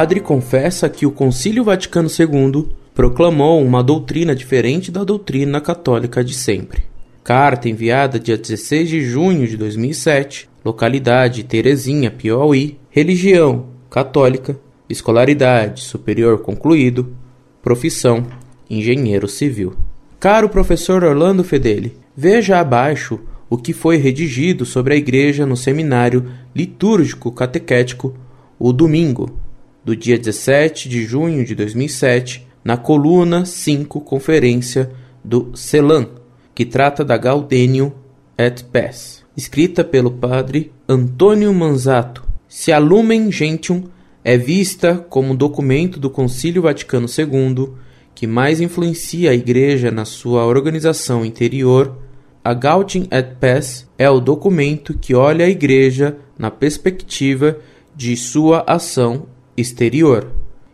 padre confessa que o Concílio Vaticano II proclamou uma doutrina diferente da doutrina católica de sempre. Carta enviada dia 16 de junho de 2007, localidade Terezinha, Piauí, religião católica, escolaridade superior concluído, profissão engenheiro civil. Caro professor Orlando Fedeli, veja abaixo o que foi redigido sobre a Igreja no seminário litúrgico catequético o domingo, do dia 17 de junho de 2007, na coluna 5 Conferência do CELAM, que trata da Gaudênio et Pes, escrita pelo padre Antônio Manzato. Se a Lumen Gentium é vista como documento do Concílio Vaticano II que mais influencia a Igreja na sua organização interior, a Gaudium et Pes é o documento que olha a Igreja na perspectiva de sua ação exterior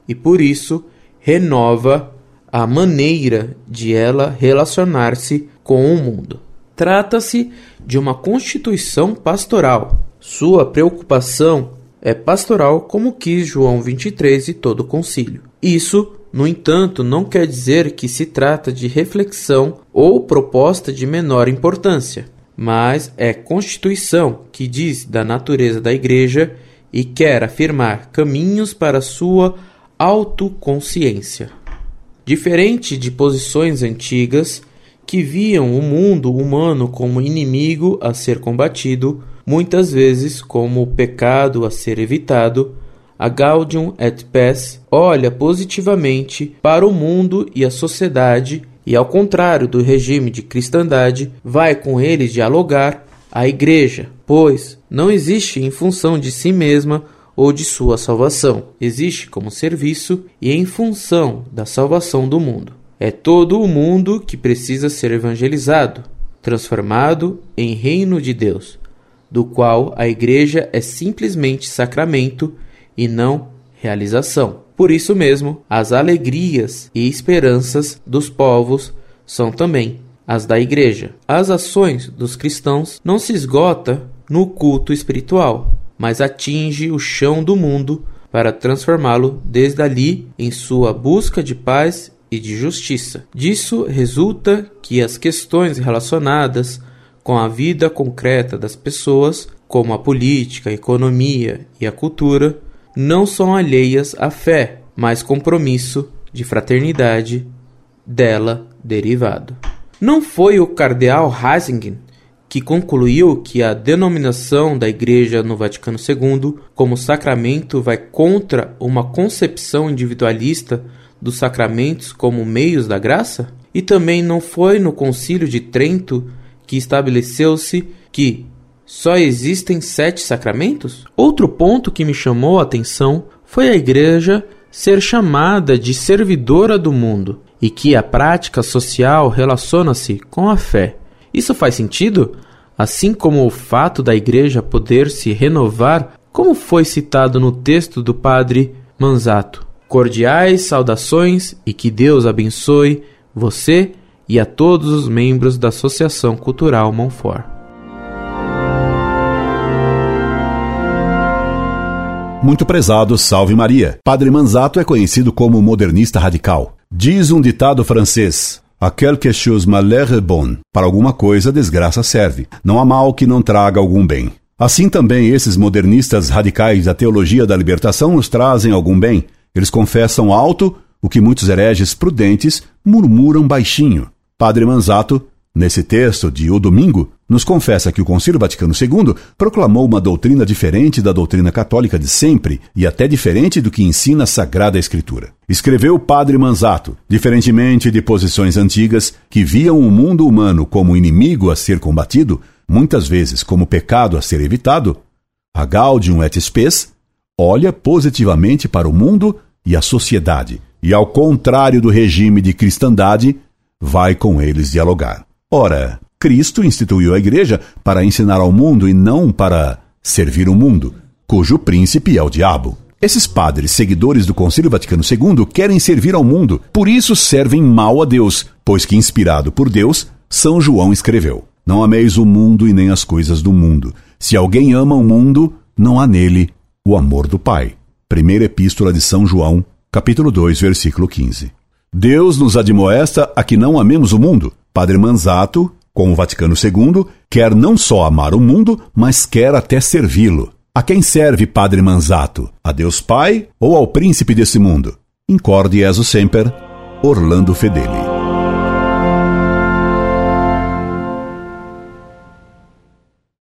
e, por isso, renova a maneira de ela relacionar-se com o mundo. Trata-se de uma constituição pastoral. Sua preocupação é pastoral, como quis João 23 e todo o concílio. Isso, no entanto, não quer dizer que se trata de reflexão ou proposta de menor importância, mas é constituição que diz da natureza da Igreja e quer afirmar caminhos para sua autoconsciência. Diferente de posições antigas que viam o mundo humano como inimigo a ser combatido, muitas vezes como pecado a ser evitado, a Gaudium et Pes olha positivamente para o mundo e a sociedade e, ao contrário do regime de cristandade, vai com eles dialogar a Igreja, pois não existe em função de si mesma ou de sua salvação, existe como serviço e em função da salvação do mundo. É todo o mundo que precisa ser evangelizado, transformado em reino de Deus, do qual a Igreja é simplesmente sacramento e não realização. Por isso mesmo, as alegrias e esperanças dos povos são também as da Igreja. As ações dos cristãos não se esgota no culto espiritual, mas atinge o chão do mundo para transformá-lo desde ali em sua busca de paz e de justiça. Disso resulta que as questões relacionadas com a vida concreta das pessoas, como a política, a economia e a cultura, não são alheias à fé, mas compromisso de fraternidade dela derivado. Não foi o cardeal Ratzinger que concluiu que a denominação da Igreja no Vaticano II como sacramento vai contra uma concepção individualista dos sacramentos como meios da graça? E também não foi no Concílio de Trento que estabeleceu-se que só existem sete sacramentos? Outro ponto que me chamou a atenção foi a Igreja ser chamada de servidora do mundo e que a prática social relaciona-se com a fé. Isso faz sentido? Assim como o fato da Igreja poder se renovar, como foi citado no texto do Padre Manzato. Cordiais saudações e que Deus abençoe você e a todos os membros da Associação Cultural Monfort. Muito prezado, salve Maria. Padre Manzato é conhecido como modernista radical. Diz um ditado francês: A quelque chose malheur est bon. Para alguma coisa, desgraça serve. Não há mal que não traga algum bem. Assim também esses modernistas radicais da teologia da libertação nos trazem algum bem. Eles confessam alto o que muitos hereges prudentes murmuram baixinho. Padre Manzato Nesse texto de O Domingo, nos confessa que o Concílio Vaticano II proclamou uma doutrina diferente da doutrina católica de sempre e até diferente do que ensina a Sagrada Escritura. Escreveu o Padre Manzato, diferentemente de posições antigas que viam o mundo humano como inimigo a ser combatido, muitas vezes como pecado a ser evitado, a Gaudium et Spes olha positivamente para o mundo e a sociedade, e ao contrário do regime de cristandade, vai com eles dialogar. Ora, Cristo instituiu a igreja para ensinar ao mundo e não para servir o mundo, cujo príncipe é o diabo. Esses padres, seguidores do Concílio Vaticano II, querem servir ao mundo, por isso servem mal a Deus, pois que, inspirado por Deus, São João escreveu: Não ameis o mundo e nem as coisas do mundo. Se alguém ama o mundo, não há nele o amor do Pai. Primeira Epístola de São João, capítulo 2, versículo 15. Deus nos admoesta a que não amemos o mundo. Padre Manzato, com o Vaticano II, quer não só amar o mundo, mas quer até servi-lo. A quem serve Padre Manzato? A Deus Pai ou ao príncipe desse mundo? Incorde Jesus Semper, Orlando Fedeli.